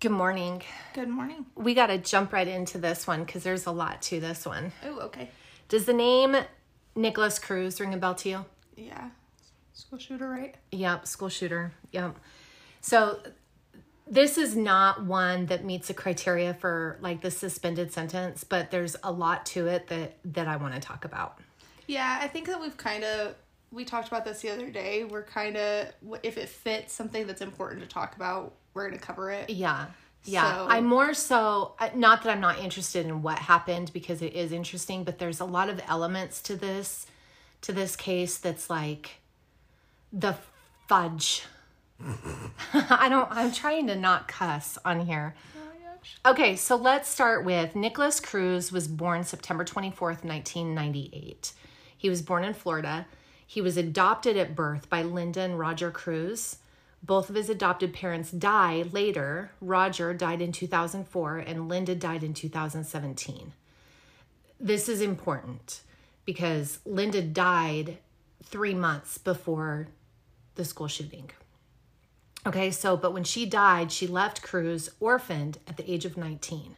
Good morning. Good morning. We got to jump right into this one because there's a lot to this one. Oh, okay. Does the name Nikolas Cruz ring a bell to you? Yeah. School shooter, right? Yep, school shooter. Yep. So this is not one that meets the criteria for like the suspended sentence, but there's a lot to it that that I want to talk about. Yeah, I think that we've kind of we talked about this the other day. We're kind of if it fits something that's important to talk about, we're going to cover it. Yeah. Yeah. So- I'm more so uh, not that I'm not interested in what happened because it is interesting, but there's a lot of elements to this to this case that's like the fudge. I don't I'm trying to not cuss on here. Okay, so let's start with Nikolas Cruz was born September 24th, 1998. He was born in Florida. He was adopted at birth by Linda and Roger Cruz. Both of his adopted parents die later. Roger died in 2004 and Linda died in 2017. This is important because Linda died three months before the school shooting. Okay, so but when she died, she left Cruz orphaned at the age of 19.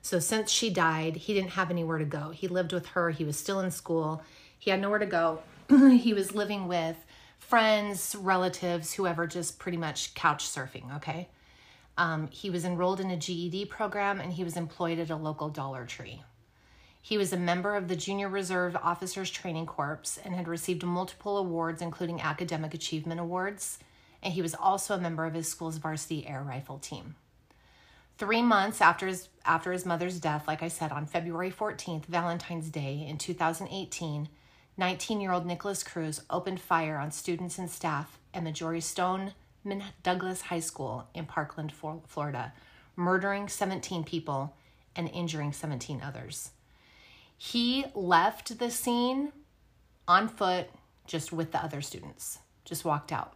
So since she died, he didn't have anywhere to go. He lived with her, he was still in school, he had nowhere to go. he was living with friends, relatives, whoever, just pretty much couch surfing, okay? Um, he was enrolled in a GED program and he was employed at a local Dollar Tree. He was a member of the Junior Reserve Officers Training Corps and had received multiple awards, including academic achievement awards. And he was also a member of his school's varsity air rifle team. Three months after his after his mother's death, like I said, on February 14th, Valentine's Day in 2018, 19-year-old Nikolas Cruz opened fire on students and staff at Marjory Stone Douglas High School in Parkland, Florida, murdering 17 people and injuring 17 others. He left the scene on foot, just with the other students. Just walked out.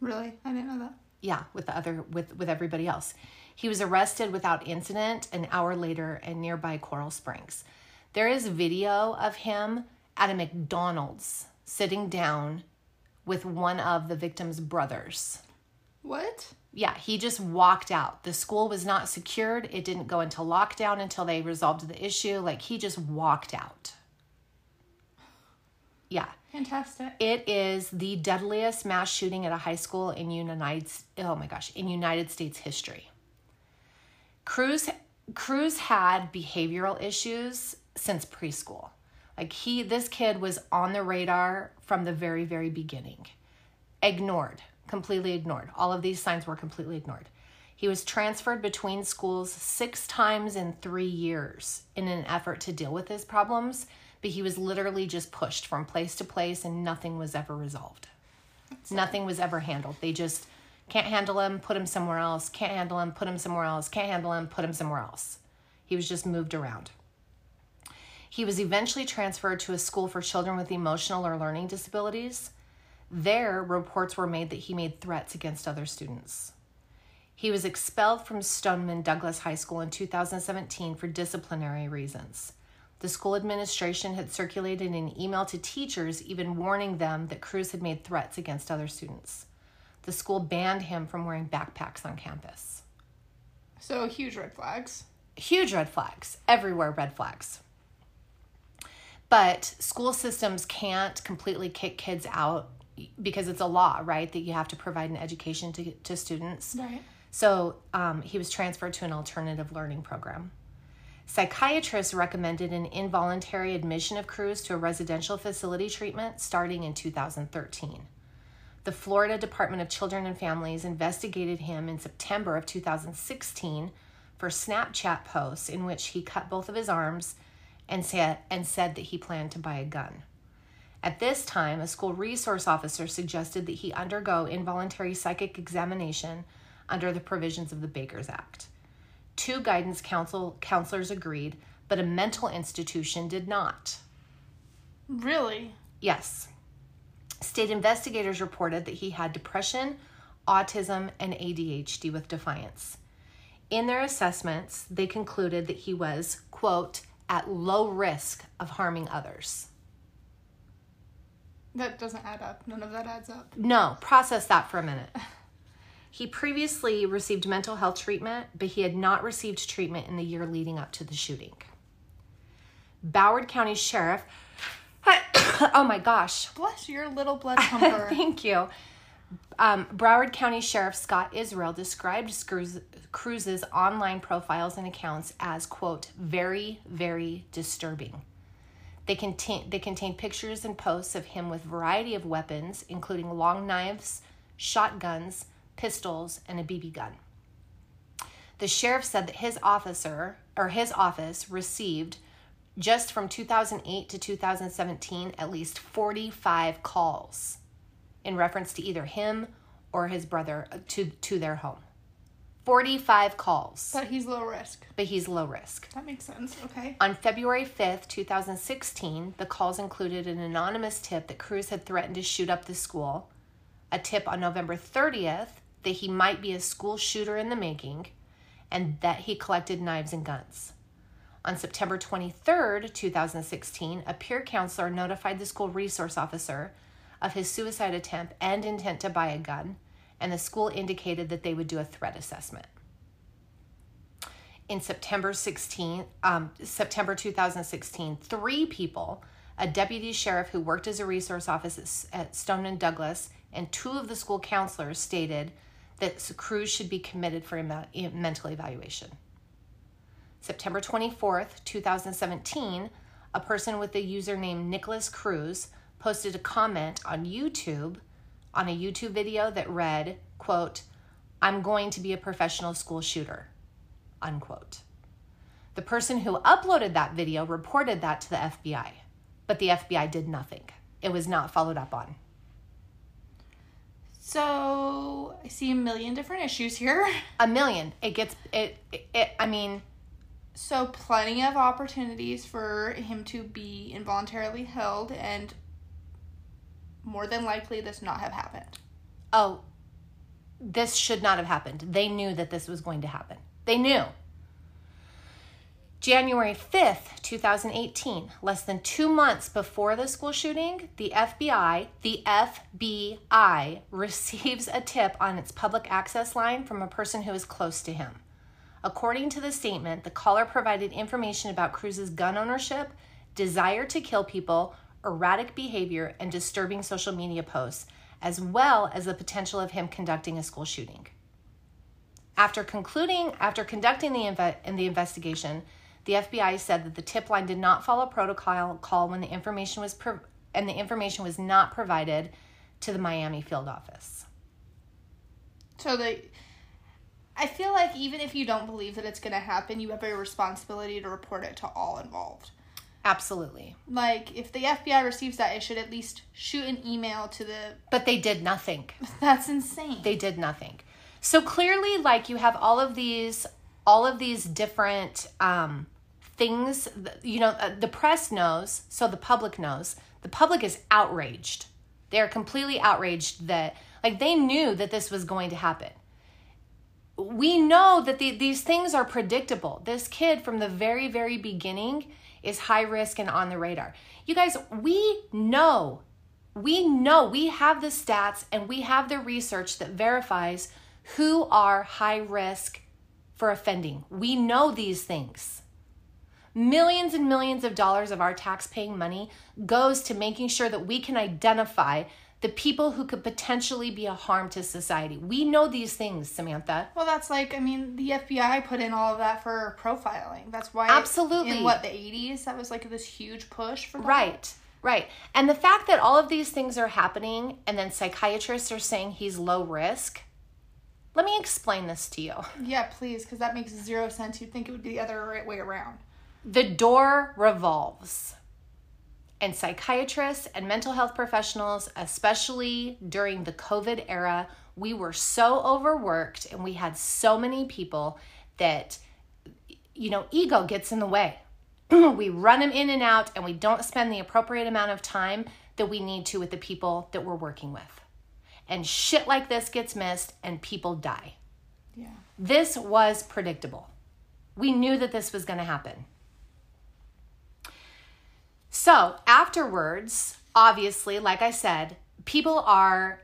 Really? I didn't know that. Yeah, with the other with with everybody else. He was arrested without incident an hour later in nearby Coral Springs. There is video of him at a McDonald's sitting down with one of the victim's brothers. What? Yeah, he just walked out. The school was not secured. It didn't go into lockdown until they resolved the issue. Like he just walked out. Yeah. Fantastic. It is the deadliest mass shooting at a high school in United oh my gosh, in United States history. Cruz Cruz had behavioral issues since preschool. Like he this kid was on the radar from the very very beginning. Ignored, completely ignored. All of these signs were completely ignored. He was transferred between schools 6 times in 3 years in an effort to deal with his problems but he was literally just pushed from place to place and nothing was ever resolved. Nothing was ever handled. They just can't handle him, put him somewhere else, can't handle him, put him somewhere else, can't handle him, put him somewhere else. He was just moved around. He was eventually transferred to a school for children with emotional or learning disabilities. There, reports were made that he made threats against other students. He was expelled from Stoneman Douglas High School in 2017 for disciplinary reasons. The school administration had circulated an email to teachers, even warning them that Cruz had made threats against other students. The school banned him from wearing backpacks on campus. So huge red flags. Huge red flags, everywhere, red flags. But school systems can't completely kick kids out because it's a law, right? That you have to provide an education to, to students. Right. So um, he was transferred to an alternative learning program. Psychiatrists recommended an involuntary admission of Cruz to a residential facility treatment starting in 2013. The Florida Department of Children and Families investigated him in September of 2016 for Snapchat posts in which he cut both of his arms and said, and said that he planned to buy a gun. At this time, a school resource officer suggested that he undergo involuntary psychic examination under the provisions of the Bakers Act. Two guidance council counselors agreed, but a mental institution did not. Really? Yes. State investigators reported that he had depression, autism, and ADHD with defiance. In their assessments, they concluded that he was, quote, at low risk of harming others. That doesn't add up. None of that adds up. No, process that for a minute. He previously received mental health treatment, but he had not received treatment in the year leading up to the shooting. Broward County Sheriff, oh my gosh, Bless your little blood pumper. thank you. Um, Broward County Sheriff Scott Israel described Cruz, Cruz's online profiles and accounts as, quote, very, very disturbing. They contain, they contain pictures and posts of him with variety of weapons, including long knives, shotguns, pistols, and a BB gun. The sheriff said that his officer or his office received just from 2008 to 2017 at least 45 calls in reference to either him or his brother uh, to to their home. 45 calls, but he's low risk. but he's low risk. That makes sense. Okay. On February 5th, 2016, the calls included an anonymous tip that Cruz had threatened to shoot up the school, a tip on November 30th that he might be a school shooter in the making, and that he collected knives and guns. On September 23rd, 2016, a peer counselor notified the school resource officer of his suicide attempt and intent to buy a gun, and the school indicated that they would do a threat assessment in September 16, um, September 2016, three people, a deputy sheriff who worked as a resource officer at, at Stone and Douglas, and two of the school counselors stated that Cruz should be committed for a mental evaluation. September 24th, 2017, a person with the username Nikolas Cruz posted a comment on YouTube on a YouTube video that read, quote, I'm going to be a professional school shooter unquote. The person who uploaded that video reported that to the FBI, but the FBI did nothing. It was not followed up on. So I see a million different issues here. A million. It gets it, it, it I mean, So plenty of opportunities for him to be involuntarily held, and more than likely this not have happened. oh, this should not have happened. They knew that this was going to happen. They knew. January 5th, 2018, less than two months before the school shooting, the FBI, the FBI, receives a tip on its public access line from a person who is close to him. According to the statement, the caller provided information about Cruz's gun ownership, desire to kill people, erratic behavior, and disturbing social media posts, as well as the potential of him conducting a school shooting. After concluding, after conducting the, inve- in the investigation, the FBI said that the tip line did not follow protocol call when the information was pro- and the information was not provided to the Miami field office. So the I feel like even if you don't believe that it's going to happen, you have a responsibility to report it to all involved. Absolutely. Like if the FBI receives that, it should at least shoot an email to the. But they did nothing. That's insane. They did nothing. So clearly like you have all of these all of these different um things you know uh, the press knows, so the public knows. The public is outraged. They're completely outraged that like they knew that this was going to happen. We know that the, these things are predictable. This kid from the very very beginning is high risk and on the radar. You guys, we know we know we have the stats and we have the research that verifies who are high risk for offending. We know these things. Millions and millions of dollars of our tax-paying money goes to making sure that we can identify the people who could potentially be a harm to society. We know these things, Samantha. well, that's like I mean the FBI put in all of that for profiling. That's why Absolutely. in what the eighties that was like this huge push for that. Right. Right. And the fact that all of these things are happening and then psychiatrists are saying he's low risk. Let me explain this to you. Yeah, please, because that makes zero sense. You'd think it would be the other way around. The door revolves. And psychiatrists and mental health professionals, especially during the COVID era, we were so overworked and we had so many people that, you know, ego gets in the way. we run them in and out and we don't spend the appropriate amount of time that we need to with the people that we're working with. And shit like this gets missed and people die. Yeah. This was predictable. We knew that this was going to happen. So, afterwards, obviously, like I said, people are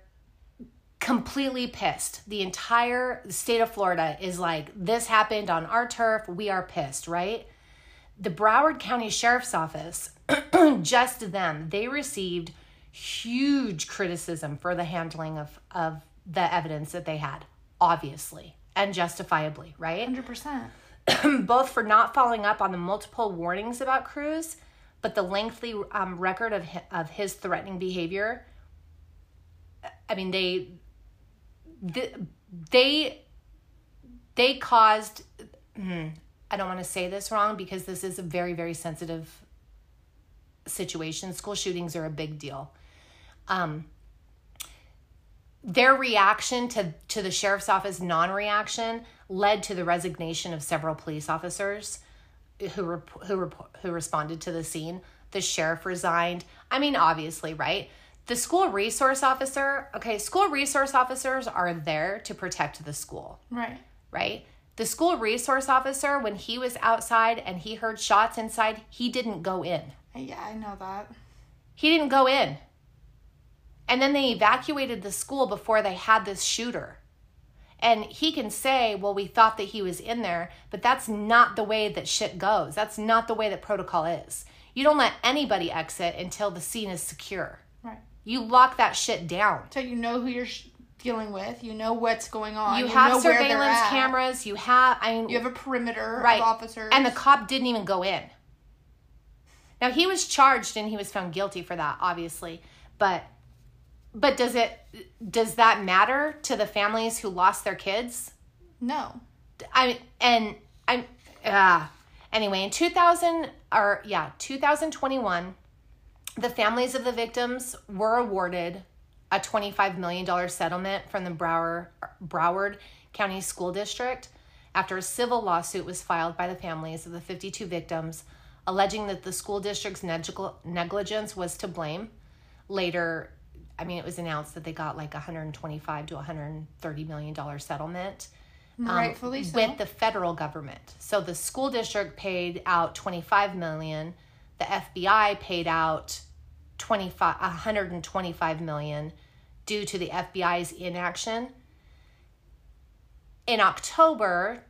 completely pissed. The entire state of Florida is like, this happened on our turf. We are pissed, right? The Broward County Sheriff's Office, just them, they received huge criticism for the handling of, of the evidence that they had, obviously, and justifiably, right? 100%. both for not following up on the multiple warnings about Cruz, but the lengthy um, record of hi- of his threatening behavior. I mean, they th- they they caused. hmm, I don't want to say this wrong because this is a very very sensitive situation. School shootings are a big deal. Um, their reaction to to the sheriff's office non-reaction led to the resignation of several police officers who rep- who rep- who responded to the scene. The sheriff resigned. I mean, obviously, right? The school resource officer, okay, school resource officers are there to protect the school, Right. right? The school resource officer, when he was outside and he heard shots inside, he didn't go in. Yeah, I know that. He didn't go in. And then they evacuated the school before they had this shooter. And he can say, well, we thought that he was in there, but that's not the way that shit goes. That's not the way that protocol is. You don't let anybody exit until the scene is secure. Right. You lock that shit down. So you know who you're sh- dealing with. You know what's going on. You know have surveillance cameras. You have, I mean, You have a perimeter right. of officers. And the cop didn't even go in. Now he was charged and he was found guilty for that, obviously. But but does it does that matter to the families who lost their kids? no. I and I uh anyway, in 2000 or yeah, 2021, the families of the victims were awarded a $25 million settlement from the Broward, Broward County School District after a civil lawsuit was filed by the families of the 52 victims, alleging that the school district's negligence was to blame. Later, I mean, it was announced that they got like 125 to 130 million dollar settlement um, Rightfully so. with the federal government. So the school district paid out 25 million, the FBI paid out 25 125 million due to the FBI's inaction. In October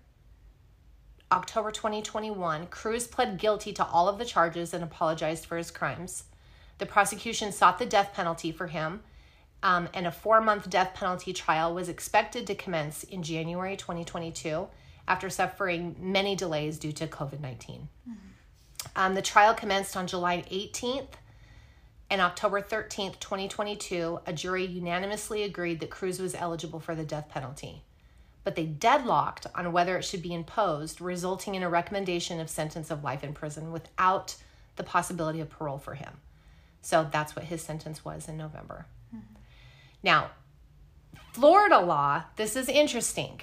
October 2021, Cruz pled guilty to all of the charges and apologized for his crimes. The prosecution sought the death penalty for him, um, and a four month death penalty trial was expected to commence in January 2022 after suffering many delays due to COVID 19. Um, the trial commenced on July 18th, and October 13th, 2022, a jury unanimously agreed that Cruz was eligible for the death penalty. But they deadlocked on whether it should be imposed, resulting in a recommendation of sentence of life in prison without the possibility of parole for him. So that's what his sentence was in November. Mm-hmm. Now, Florida law, this is interesting.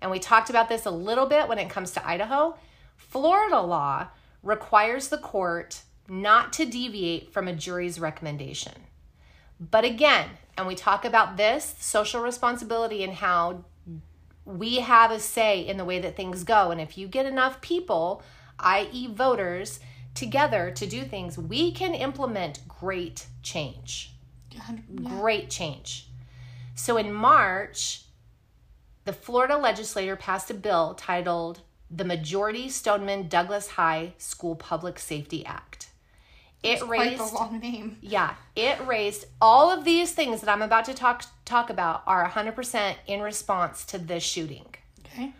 And we talked about this a little bit when it comes to Idaho. Florida law requires the court not to deviate from a jury's recommendation. But again, and we talk about this social responsibility and how we have a say in the way that things go. And if you get enough people, i.e., voters, together to do things, we can implement great change Yeah. great change. So in March, the Florida legislature passed a bill titled the Marjory Stoneman Douglas High School Public Safety Act. It Quite raised the long name. yeah, it raised all of these things that I'm about to talk talk about are 100% in response to this shooting. Okay.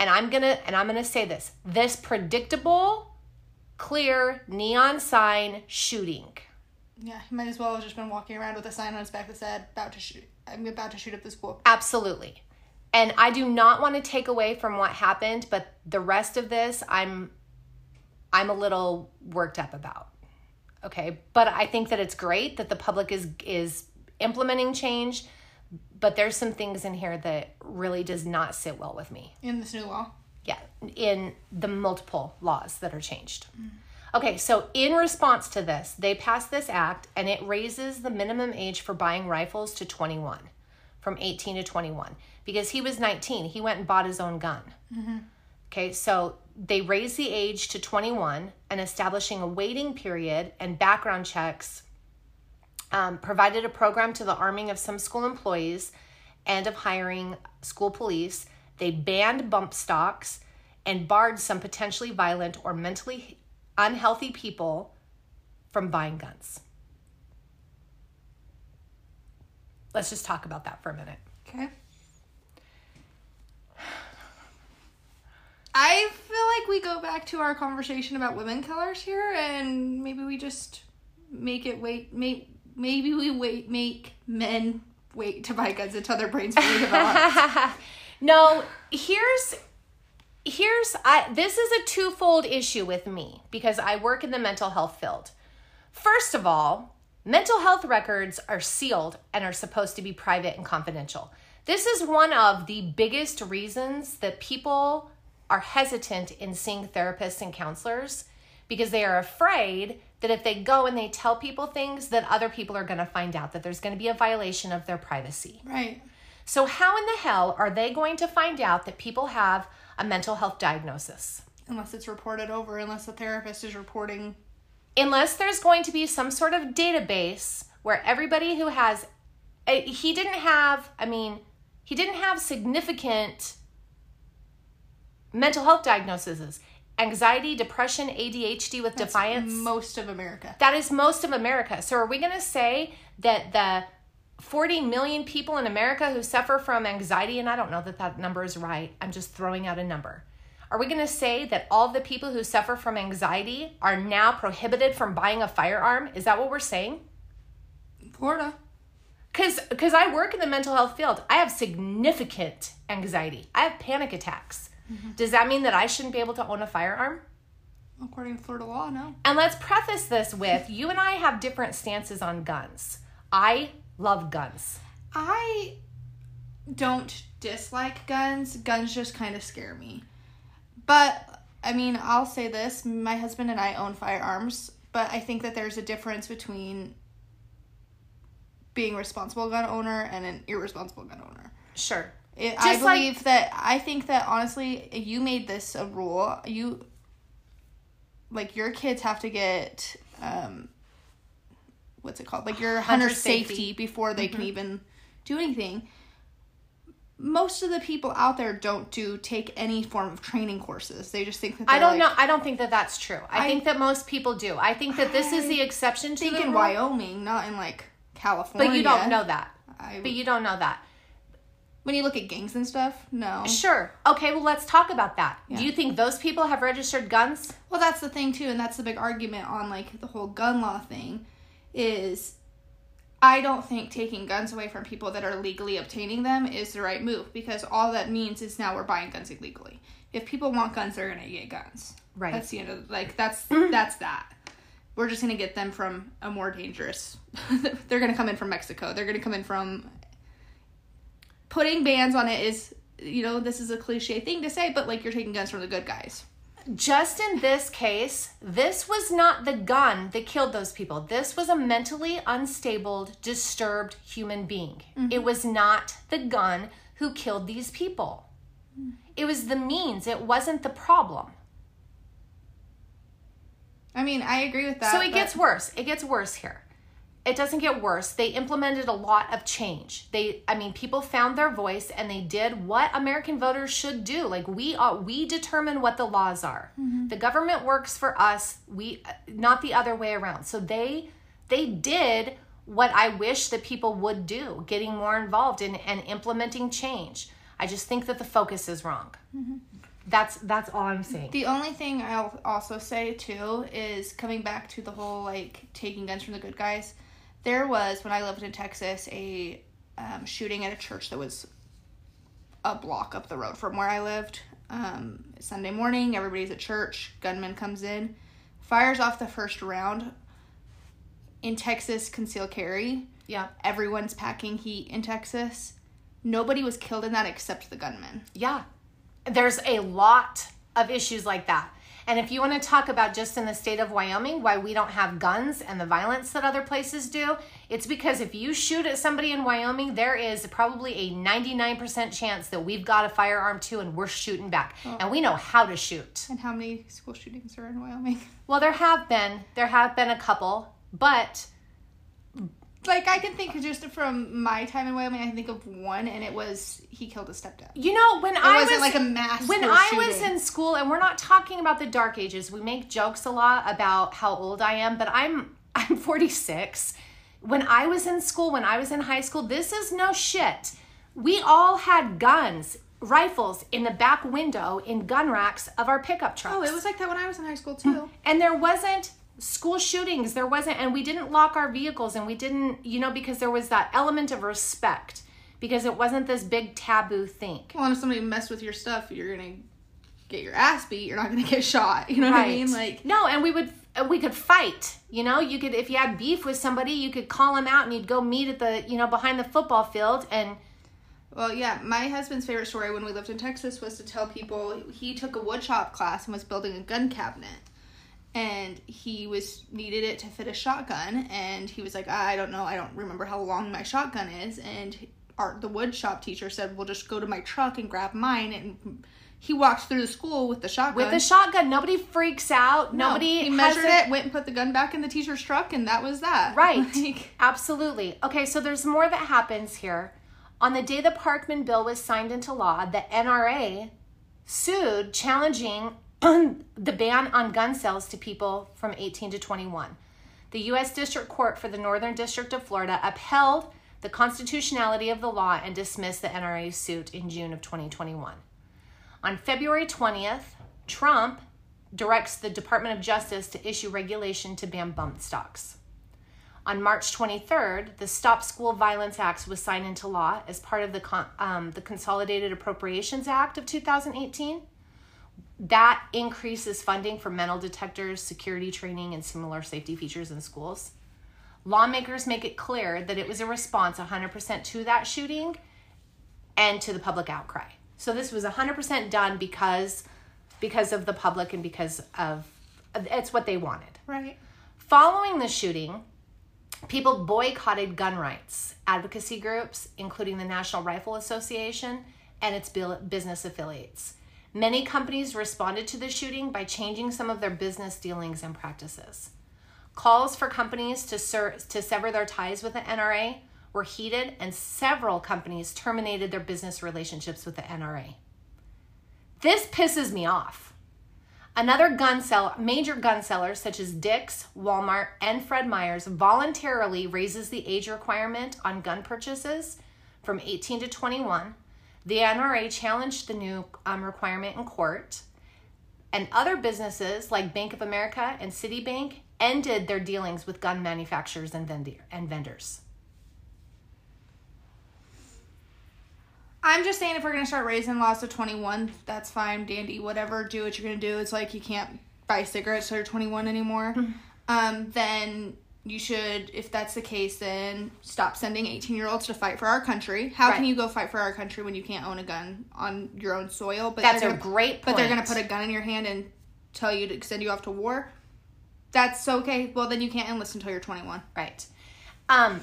And I'm going to and I'm going to say this. This predictable, clear neon sign shooting Yeah, he might as well have just been walking around with a sign on his back that said "About to shoot." I'm about to shoot up the school. Absolutely. And I do not want to take away from what happened, but the rest of this I'm I'm a little worked up about. Okay? But I think that it's great that the public is is implementing change, but there's some things in here that really does not sit well with me. In this new law. Yeah, in the multiple laws that are changed. Okay, so in response to this, they passed this act and it raises the minimum age for buying rifles to 21 from 18 to 21 because he was 19. He went and bought his own gun. Okay, so they raise the age to 21 and establishing a waiting period and background checks um, provided a program to the arming of some school employees and of hiring school police. They banned bump stocks and barred some potentially violent or mentally unhealthy people from buying guns. Let's just talk about that for a minute. Okay. I feel like we go back to our conversation about women killers here, and maybe we just make it wait. May, maybe we wait, make men wait to buy guns until their brains fully develop. no, here's here's I this is a twofold issue with me because I work in the mental health field. First of all, mental health records are sealed and are supposed to be private and confidential. This is one of the biggest reasons that people are hesitant in seeing therapists and counselors because they are afraid that if they go and they tell people things that other people are going to find out that there's going to be a violation of their privacy. Right. So how in the hell are they going to find out that people have a mental health diagnosis? Unless it's reported over, unless the therapist is reporting. Unless there's going to be some sort of database where everybody who has eh, he didn't have, I mean, he didn't have significant mental health diagnoses anxiety, depression, ADHD with That's defiance. Most of America. That is most of America. So are we going to say that the 40 million people in America who suffer from anxiety, and I don't know that that number is right, I'm just throwing out a number. Are we going to say that all the people who suffer from anxiety are now prohibited from buying a firearm? Is that what we're saying? Florida. Cuz cuz I work in the mental health field. I have significant anxiety. I have panic attacks. Mm-hmm. Does that mean that I shouldn't be able to own a firearm? According to Florida law, no. And let's preface this with you and I have different stances on guns. I love guns. I don't dislike guns. Guns just kind of scare me. But I mean, I'll say this, my husband and I own firearms, but I think that there's a difference between being a responsible gun owner and an irresponsible gun owner. Sure. It, I believe like, that I think that honestly, you made this a rule. You like your kids have to get um what's it called? Like your hunter, hunter safety. safety. before they mm-hmm. can even do anything. Most of the people out there don't do take any form of training courses. They just think that I don't like, know. I don't think that that's true. I, I, think that most people do. I think that this I is the exception to think in rule. Wyoming, not in like California. But you don't know that. I, but you don't know that. When you look at gangs and stuff, no. Sure. Okay, well, let's talk about that. Yeah. Do you think those people have registered guns? Well, that's the thing, too, and that's the big argument on, like, the whole gun law thing is I don't think taking guns away from people that are legally obtaining them is the right move because all that means is now we're buying guns illegally. If people want guns, they're gonna get guns. Right. That's the end of like that's mm-hmm. that's that. We're just gonna get them from a more dangerous. they're gonna come in from Mexico. They're gonna come in from putting bans on it is you know this is a cliche thing to say but like you're taking guns from the good guys just in this case this was not the gun that killed those people. This was a mentally unstable disturbed human being. Mm-hmm. it was not the gun who killed these people. It was the means. It wasn't the problem. I mean i agree with that so it but... gets worse. It gets worse here it doesn't get worse. They implemented a lot of change. They I mean people found their voice and they did what American voters should do. Like we are we determine what the laws are. Mm-hmm. The government works for us. We not the other way around. So they they did what I wish that people would do, getting more involved in and implementing change. I just think that the focus is wrong. Mm-hmm. That's that's all I'm saying. The only thing I'll also say too is coming back to the whole like taking guns from the good guys there was when I lived in Texas a um, shooting at a church that was a block up the road from where I lived. Um, Sunday morning, everybody's at church. Gunman comes in, fires off the first round. In Texas, conceal carry. Yeah. Everyone's packing heat in Texas. Nobody was killed in that except the gunman. Yeah. There's a lot of issues like that. And if you want to talk about just in the state of Wyoming why we don't have guns and the violence that other places do, it's because if you shoot at somebody in Wyoming, there is probably a 99% chance that we've got a firearm too and we're shooting back. Oh. And we know how to shoot. And how many school shootings are in Wyoming? Well, there have been. There have been a couple, but like I can think just from my time in Wyoming, I can think of one, and it was he killed his stepdad. You know, when It I wasn't was like a mass. when I was in school, and we're not talking about the dark ages. We make jokes a lot about how old I am, but I'm I'm 46. When I was in school, when I was in high school, this is no shit. We all had guns, rifles in the back window in gun racks of our pickup trucks. oh, it was like that when I was in high school too. and there wasn't school shootings there wasn't and we didn't lock our vehicles and we didn't you know because there was that element of respect because it wasn't this big taboo thing Well, and if somebody messed with your stuff, you're gonna get your ass beat. You're not gonna get shot. You know what I mean? Like, no and we would we could fight you know you could if you had beef with somebody you could call them out and you'd go meet at the you know behind the football field and well, yeah. My husband's favorite story when we lived in Texas was to tell people he took a woodshop class and was building a gun cabinet. And he was needed it to fit a shotgun, and he was like, ah, I don't know, I don't remember how long my shotgun is. And our the wood shop teacher said, "Well, just go to my truck and grab mine." And he walked through the school with the shotgun. with the shotgun nobody freaks out No, nobody he measured a- it, went and put the gun back in the teacher's truck, and that was that. Right. Like, Absolutely. Okay, so there's more that happens here. On the day the Parkland bill was signed into law, the NRA sued challenging the ban on gun sales to people from 18 to 21. The U.S. District Court for the Northern District of Florida upheld the constitutionality of the law and dismissed the NRA suit in June of 2021. On February 20th, Trump directs the Department of Justice to issue regulation to ban bump stocks. On March 23rd, the Stop School Violence Act was signed into law as part of the, um, the Consolidated Appropriations Act of 2018. That increases funding for metal detectors, security training, and similar safety features in schools. Lawmakers make it clear that it was a response 100% to that shooting and to the public outcry. So this was 100% done because because of the public and because of it's what they wanted. right. Following the shooting, people boycotted gun rights advocacy groups, including the National Rifle Association and its business affiliates. Many companies responded to the shooting by changing some of their business dealings and practices. Calls for companies to, ser- to sever their ties with the NRA were heated, and several companies terminated their business relationships with the NRA. This pisses me off. Another gun sell, major gun sellers such as Dick's, Walmart, and Fred Meyers voluntarily raises the age requirement on gun purchases from 18 to 21. The NRA challenged the new um, requirement in court, and other businesses like Bank of America and Citibank ended their dealings with gun manufacturers and, vendor, and vendors. I'm just saying if we're gonna start raising laws to 21, that's fine, dandy, whatever. Do what you're gonna do. It's like you can't buy cigarettes till you're 21 anymore. um, then you should, if that's the case, then stop sending 18 year olds to fight for our country. How can you go fight for our country when you can't own a gun on your own soil? But That's a gonna, great But they're gonna put a gun in your hand and tell you to send you off to war. That's okay. Well, then you can't enlist until you're 21. Right. Um,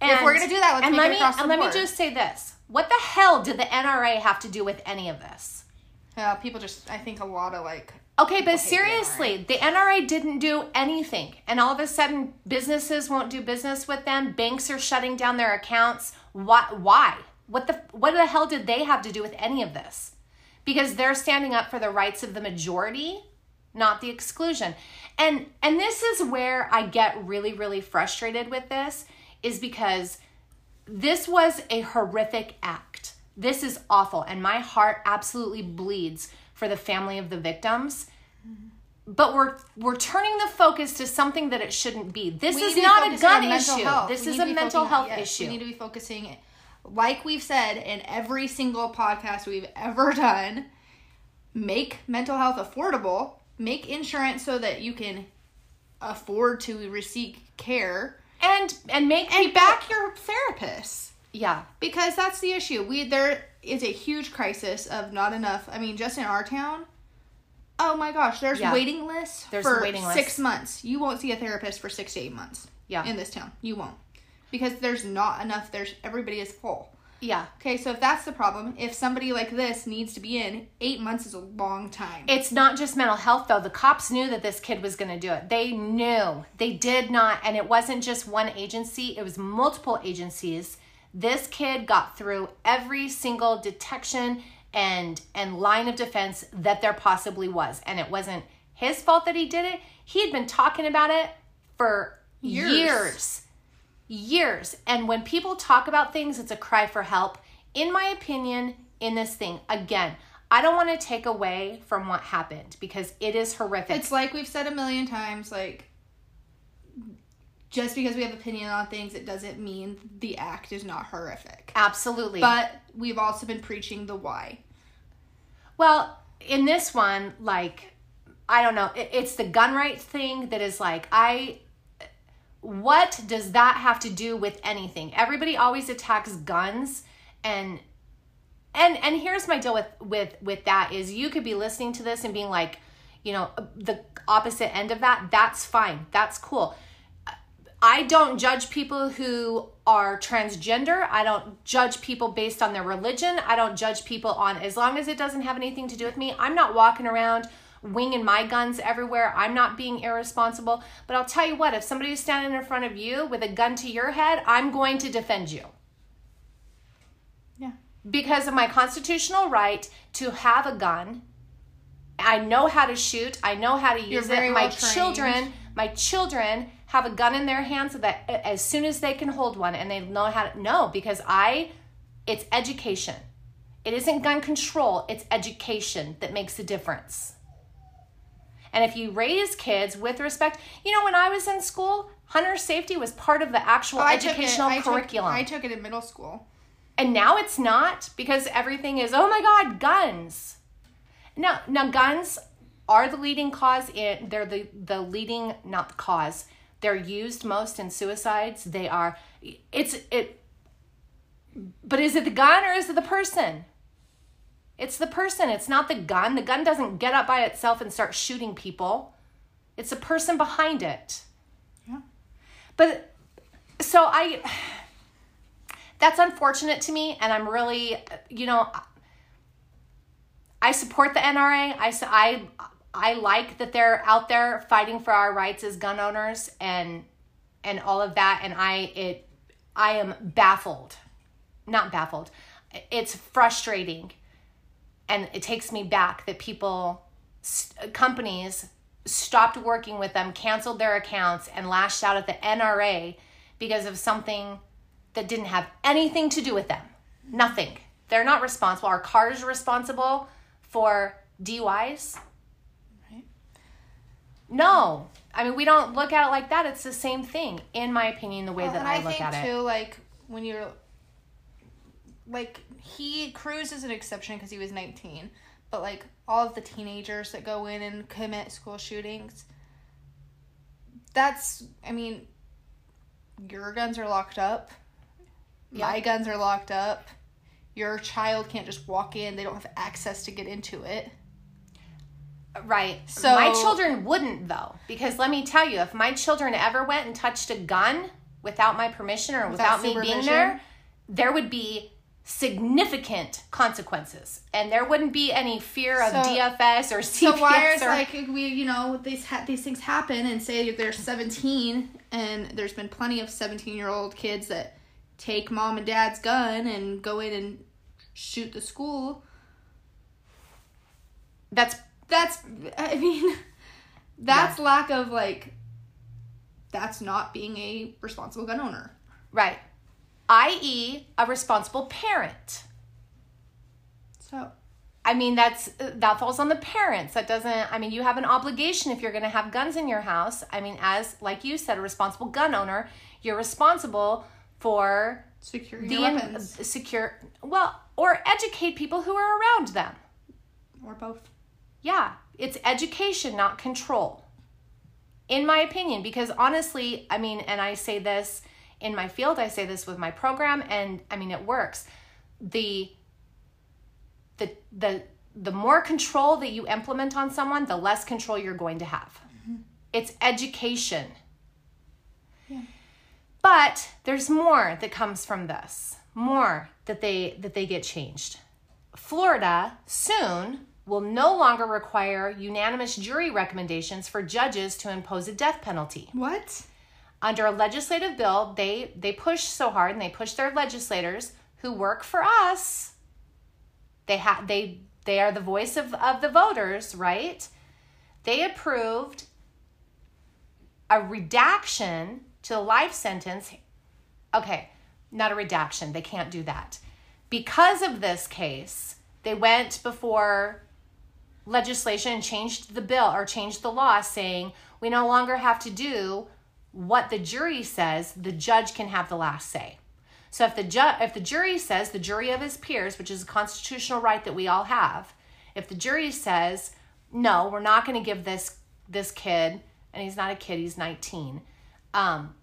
and If we're gonna do that, let's and make let it me and let me just say this: What the hell did the NRA have to do with any of this? Yeah, people just, I think a lot of like, Okay, but hate the seriously, the NRA didn't do anything, and all of a sudden, businesses won't do business with them. Banks are shutting down their accounts. Why? Why? What the what the hell did they have to do with any of this? Because they're standing up for the rights of the majority, not the exclusion. And and this is where I get really really frustrated with this is because this was a horrific act. This is awful and my heart absolutely bleeds for the family of the victims. But we're we're turning the focus to something that it shouldn't be. This We is not a gun issue. health. This We is a mental health yes, issue. We need to be focusing, like we've said in every single podcast we've ever done, make mental health affordable, make insurance so that you can afford to receive care, and and make and people back your therapists. yeah. Because that's the issue. We there is a huge crisis of not enough. I mean, just in our town. Oh my gosh, there's Yeah. waiting lists There's for waiting lists. six months. You won't see a therapist for six to eight months. Yeah. In this town, you won't, because there's not enough. There's everybody is full. Yeah. Okay, so if that's the problem, if somebody like this needs to be in, eight months is a long time. It's not just mental health though. The cops knew that this kid was going to do it. They knew. They did not and it wasn't just one agency, it was multiple agencies. This kid got through every single detection and and line of defense that there possibly was. And it wasn't his fault that he did it. He had been talking about it for Years. years. Years. And when people talk about things, it's a cry for help. In my opinion, in this thing, again, I don't want to take away from what happened because it is horrific. It's like we've said a million times, like just because we have opinion on things, it doesn't mean the act is not horrific. Absolutely. But we've also been preaching the why. Well, in this one, like, I don't know, it, it's the gun rights thing that is like, I. What does that have to do with anything? Everybody always attacks guns, and and and here's my deal with with with that is you could be listening to this and being like, you know, the opposite end of that. That's fine. That's cool. I don't judge people who are transgender. I don't judge people based on their religion. I don't judge people on as long as it doesn't have anything to do with me. I'm not walking around winging my guns everywhere. I'm not being irresponsible. But I'll tell you what, if somebody is standing in front of you with a gun to your head, I'm going to defend you Yeah. because of my constitutional right to have a gun. I know how to shoot. I know how to use it. My well children, my children have a gun in their hands so that as soon as they can hold one and they know how to no because I it's education. It isn't gun control, it's education that makes a difference. And if you raise kids with respect, you know when I was in school, hunter safety was part of the actual Oh, I it- educational I took- curriculum. I took it in middle school. And now it's not because everything is, oh my God, guns. No, now guns are the leading cause in they're the the leading not the cause. They're used most in suicides. They are it's it but is it the gun or is it the person? It's the person. It's not the gun. The gun doesn't get up by itself and start shooting people. It's the person behind it. Yeah. But so I that's unfortunate to me and i'm really you know i support the nra i i i like that they're out there fighting for our rights as gun owners and and all of that and i it i am baffled not baffled it's frustrating and it takes me back that people companies stopped working with them canceled their accounts and lashed out at the nra because of something that didn't have anything to do with them. Nothing. They're not responsible. Our cars responsible for DUIs. No. I mean, we don't look at it like that. It's the same thing, in my opinion, the way Well, that I, I, look think at too, like when you're like he Cruz is an exception because he was 19, but like all of the teenagers that go in and commit school shootings, that's I mean, your guns are locked up, my guns are locked up. Your child can't just walk in; they don't have access to get into it. Right. So- my children wouldn't, though, because let me tell you, if my children ever went and touched a gun without my permission or without, Without me being there, there would be significant consequences, and there wouldn't be any fear of So- DFS or CPS. So why is or, like we you know these ha- these things happen and say they're 17 and there's been plenty of 17 year old kids that take mom and dad's gun and go in and shoot the school. that's That's I mean that's lack of like that's not being a responsible gun owner. right, i.e., a responsible parent. So I mean, that's that falls on the parents. That doesn't. I mean, you have an obligation if you're going to have guns in your house. I mean, as like you said, a responsible gun owner, you're responsible for secure the in- weapons secure. Well, or educate people who are around them. or both. Yeah, it's education, not control. In my opinion, because honestly, I mean, and I say this in my field, I say this with my program, and I mean, it works. The the the the more control that you implement on someone, the less control you're going to have. Mm-hmm. It's education. Yeah. But there's more that comes from this. More that they that they get changed. Florida soon will no longer require unanimous jury recommendations for judges to impose a death penalty. What? Under a legislative bill, they they push so hard and they push their legislators who work for us. They have they they are the voice of, of the voters, right? They approved a redaction to the life sentence. Okay, not a redaction. They can't do that. Because of this case, they went before legislation and changed the bill or changed the law saying we no longer have to do what the jury says, the judge can have the last say. So if the ju- if the jury says the jury of his peers, which is a constitutional right that we all have, if the jury says no, we're not going to give this this kid, and he's not a kid, he's 19, um,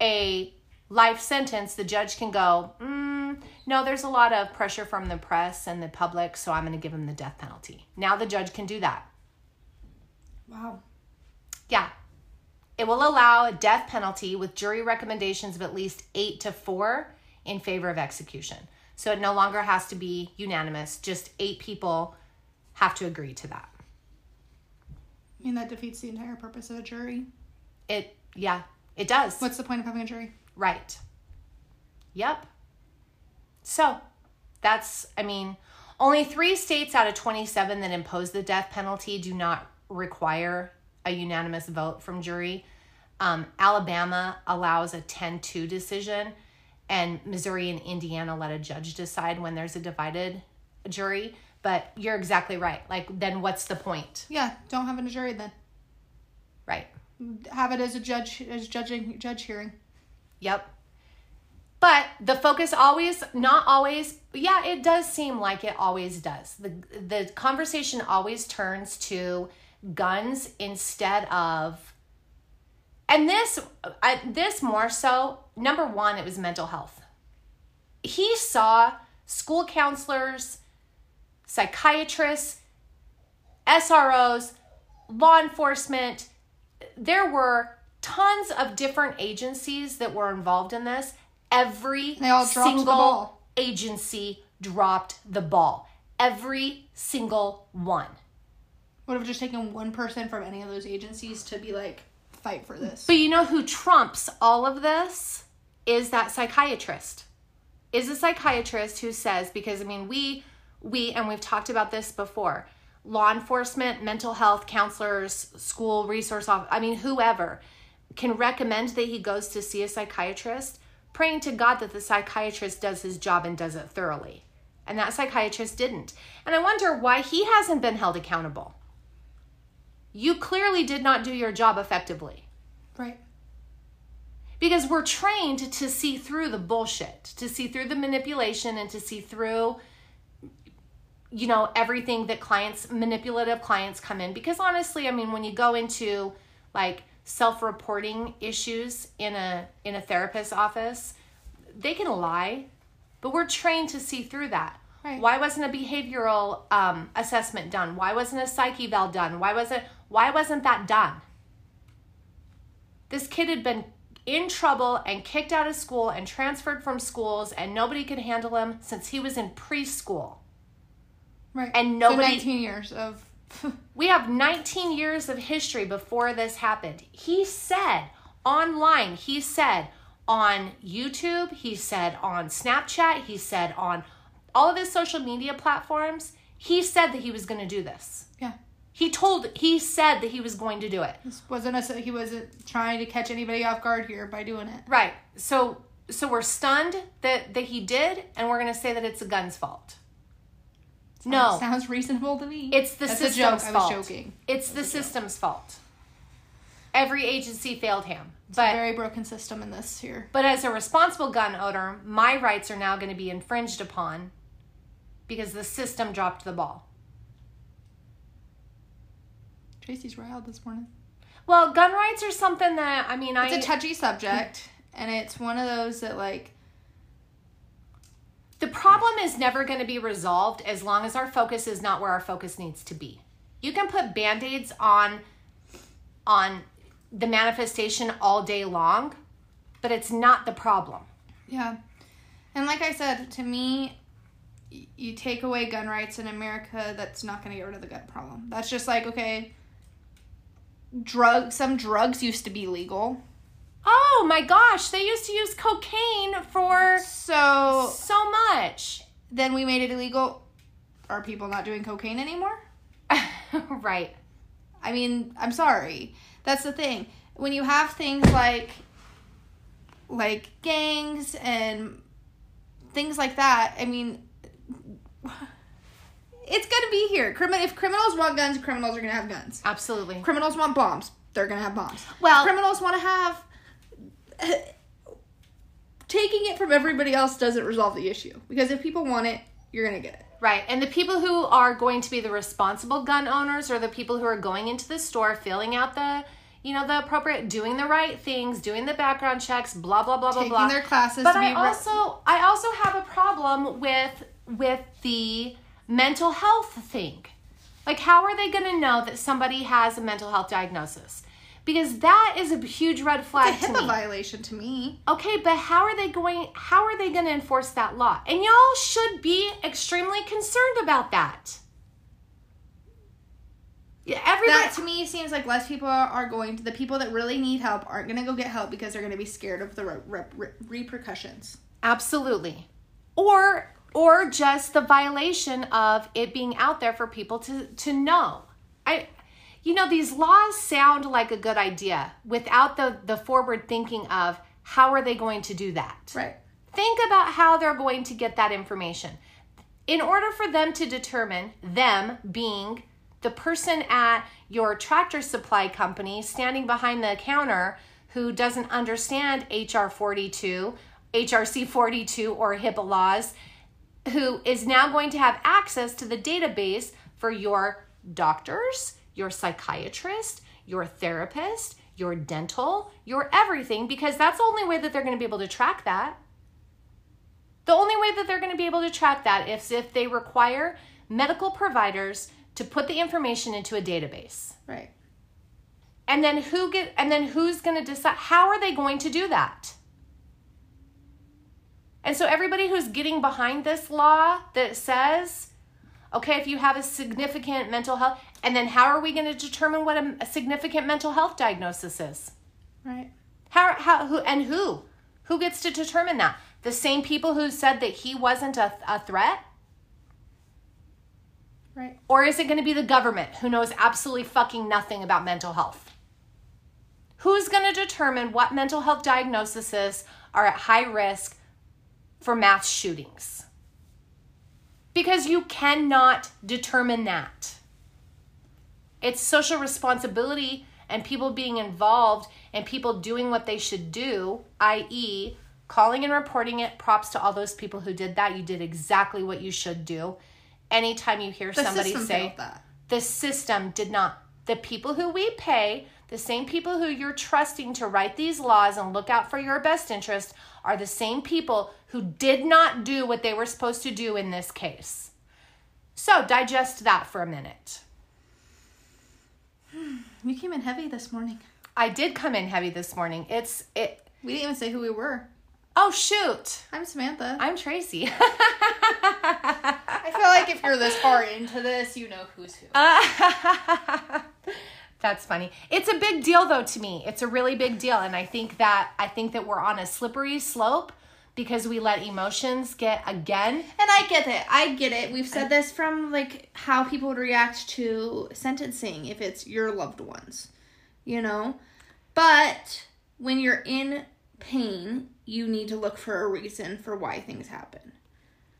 a life sentence, the judge can go, mm, Mm, no, there's a lot of pressure from the press and the public, so I'm going to give him the death penalty. Now the judge can do that. Wow. Yeah. It will allow a death penalty with jury recommendations of at least eight to four in favor of execution. So it no longer has to be unanimous, just eight people have to agree to that. I mean, that defeats the entire purpose of a jury. It, yeah, it does. What's the point of having a jury? Right. Yep. So that's, I mean, only three states out of 27 that impose the death penalty do not require a unanimous vote from jury. Um, Alabama allows a 10 2 decision, and Missouri and Indiana let a judge decide when there's a divided jury. But you're exactly right. Like, then what's the point? Yeah, don't have a jury then. Right. Have it as a judge as judging judge hearing. Yep. But the focus always, not always, yeah, it does seem like it always does. The the conversation always turns to guns instead of and this I, this more so number 1 it was mental health. He saw school counselors, psychiatrists, SROs, law enforcement, there were tons of different agencies that were involved in this. Every They all dropped the single agency dropped the ball. Every single one. Would have just taken one person from any of those agencies to be like, fight for this. But you know who trumps all of this is that psychiatrist. Is a psychiatrist who says because I mean we we and we've talked about this before. Law enforcement, mental health counselors, school resource off I mean whoever can recommend that he goes to see a psychiatrist, praying to God that the psychiatrist does his job and does it thoroughly. And that psychiatrist didn't. And I wonder why he hasn't been held accountable. You clearly did not do your job effectively right. because we're trained to see through the bullshit to see through the manipulation and to see through you know everything that clients manipulative clients come in because honestly i mean when you go into like self-reporting issues in a in a therapist's office they can lie but we're trained to see through that Right. why wasn't a behavioral um, assessment done why wasn't a psyche eval done why wasn't why wasn't that done this kid had been in trouble and kicked out of school and transferred from schools and nobody could handle him since he was in preschool Right. And So nobody- 19 years of. We have 19 years of history before this happened he said online he said on youtube he said on snapchat he said on all of his social media platforms he said that he was going to do this yeah. he told he said that he was going to do it This wasn't a, he wasn't trying to catch anybody off guard here by doing it. Right. So so we're stunned that that he did, and we're gonna say that it's the gun's fault. No, Sounds reasonable to me. it's the That's system's joke. fault. I was joking. It's the system's fault. Every agency failed him, It's but a very broken system in this here. but as a responsible gun owner, my rights are now going to be infringed upon because the system dropped the ball. Tracy's riled this morning. Well, gun rights are something that I mean, I It's a touchy subject, and it's one of those that like The problem is never going to be resolved as long as our focus is not where our focus needs to be. You can put band-aids on on the manifestation all day long, but it's not the problem. yeah. And like I said, to me, you take away gun rights in America, that's not going to get rid of the gun problem. That's just like, okay, drug some drugs used to be legal. Oh my gosh, they used to use cocaine for So so much. then we made it illegal. Are people not doing cocaine anymore? right. I mean, I'm sorry. That's the thing. When you have things like like gangs and things like that, I mean it's going to be here. Crimin- if criminals want guns, criminals are going to have guns. Absolutely. Criminals want bombs, they're going to have bombs. Well- criminals want to have taking it from everybody else doesn't resolve the issue because if people want it, you're going to get it. Right. And the people who are going to be the responsible gun owners are the people who are going into the store, filling out the, you know, the appropriate, doing the right things, doing the background checks, blah blah blah Taking blah blah. their classes but to be I re- also I also have a problem with with the mental health thing. Like how are they going to know that somebody has a mental health diagnosis? Because that is a huge red flag It's a to HIPAA me. violation to me. Okay, but how are they going how are they going to enforce that law? And y'all should be extremely concerned about that. Yeah, everybody That to me seems like less people are going to the people that really need help aren't going to go get help because they're going to be scared of the re- re- repercussions. Absolutely. Or or just the violation of it being out there for people to to know. I you know these laws sound like a good idea without the the forward thinking of how are they going to do that? Right. Think about how they're going to get that information. In order for them to determine, them being the person at your tractor supply company standing behind the counter who doesn't understand HR 42, HRC 42, or HIPAA laws, who is now going to have access to the database for your doctors, your psychiatrist, your therapist, your dental, your everything, because that's the only way that they're going to be able to track that. The only way that they're going to be able to track that is if they require medical providers to put the information into a database. Right. And then who get and then who's going to decide how are they going to do that? And so everybody who's getting behind this law that says okay, if you have a significant mental health and then how are we going to determine what a, a significant mental health diagnosis is? Right. How how who and who? Who gets to determine that? The same people who said that he wasn't a, a threat? Right. Or is it going to be the government who knows absolutely fucking nothing about mental health? Who's going to determine what mental health diagnoses are at high risk for mass shootings? Because you cannot determine that. It's social responsibility and people being involved and people doing what they should do, i.e., calling and reporting it. Props to all those people who did that. You did exactly what you should do. Anytime you hear The somebody say, the system did not the people who we pay the same people who you're trusting to write these laws and look out for your best interest are the same people who did not do what they were supposed to do in this case so digest that for a minute You came in heavy this morning. i did come in heavy this morning it's it We didn't even say who we were. oh shoot I'm Samantha. i'm tracy I feel like if you're this far into this, you know who's who. That's funny. It's a big deal though to me. It's a really big deal and I think that I think that we're on a slippery slope because we let emotions get again. And I get it. I get it. We've said this from like how people would react to sentencing if it's your loved ones, you know? But when you're in pain, you need to look for a reason for why things happen.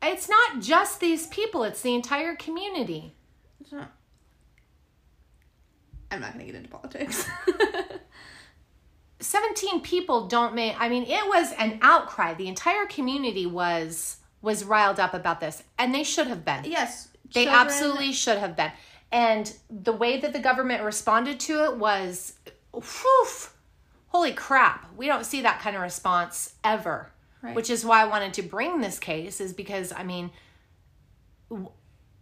It's not just these people, it's the entire community. It's not. I'm not going to get into politics. 17 people don't make I mean it was an outcry. The entire community was was riled up about this and they should have been. yes. They children- absolutely should have been. And the way that the government responded to it was, whew, holy crap. We don't see that kind of response ever. Right. Which is why I wanted to bring this case, is because, I mean,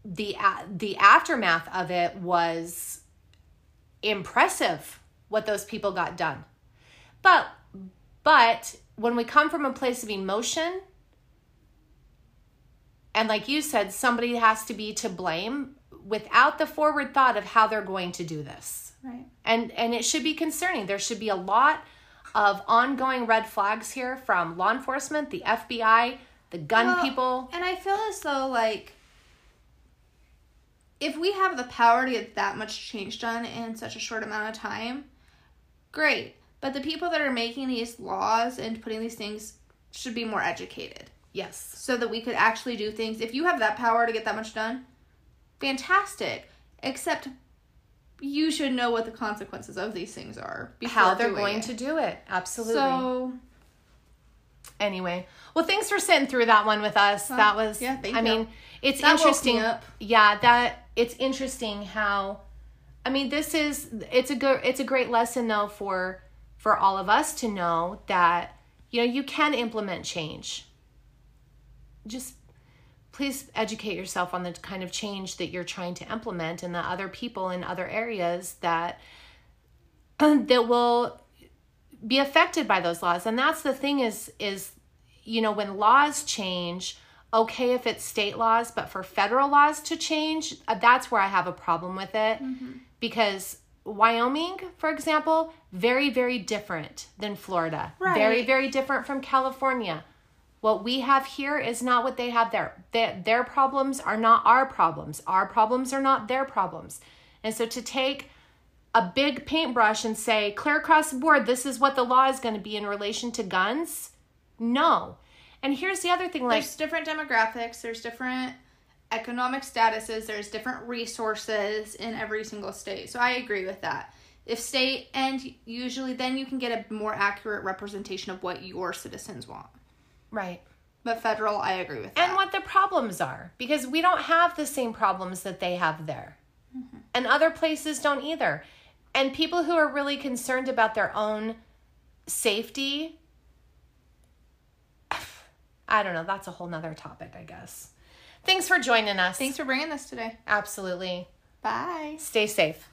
the the aftermath of it was impressive what those people got done. But but when we come from a place of emotion, And like you said, somebody has to be to blame without the forward thought of how they're going to do this. Right. And and it should be concerning. There should be a lot of ongoing red flags here from law enforcement, the FBI, the gun Well, people. And I feel as though like if we have the power to get that much change done in such a short amount of time, great. But the people that are making these laws and putting these things should be more educated Yes. so that we could actually do things. If you have that power to get that much done, fantastic. Except you should know what the consequences of these things are. before How they're going it. to do it. Absolutely. So anyway well thanks for sitting through that one with us that was yeah, thank i you. mean it's That interesting yeah that it's interesting how i mean this is it's a good it's a great lesson though for for all of us to know that you know you can implement change. Just please educate yourself on the kind of change that you're trying to implement and the other people in other areas that that will be affected by those laws. And that's the thing is is you know when laws change okay if it's state laws but for federal laws to change uh, that's where i have a problem with it. Because wyoming for example very very different than florida. Very Right. very very different from california. What we have here is not what they have there. Their, their problems are not our problems. Our problems are not their problems. And so to take a big paintbrush and say clear across the board this is what the law is going to be in relation to guns no. And here's the other thing like there's different demographics there's different economic statuses there's different resources in every single state. So i agree with that. If state and usually then you can get a more accurate representation of what your citizens want. Right. But federal i agree with that. and what the problems are because we don't have the same problems that they have there. Mm-hmm. And other places don't either. And people who are really concerned about their own safety i don't know that's a whole nother topic i guess thanks for joining us. Thanks for bringing this today. Absolutely. Bye. Stay safe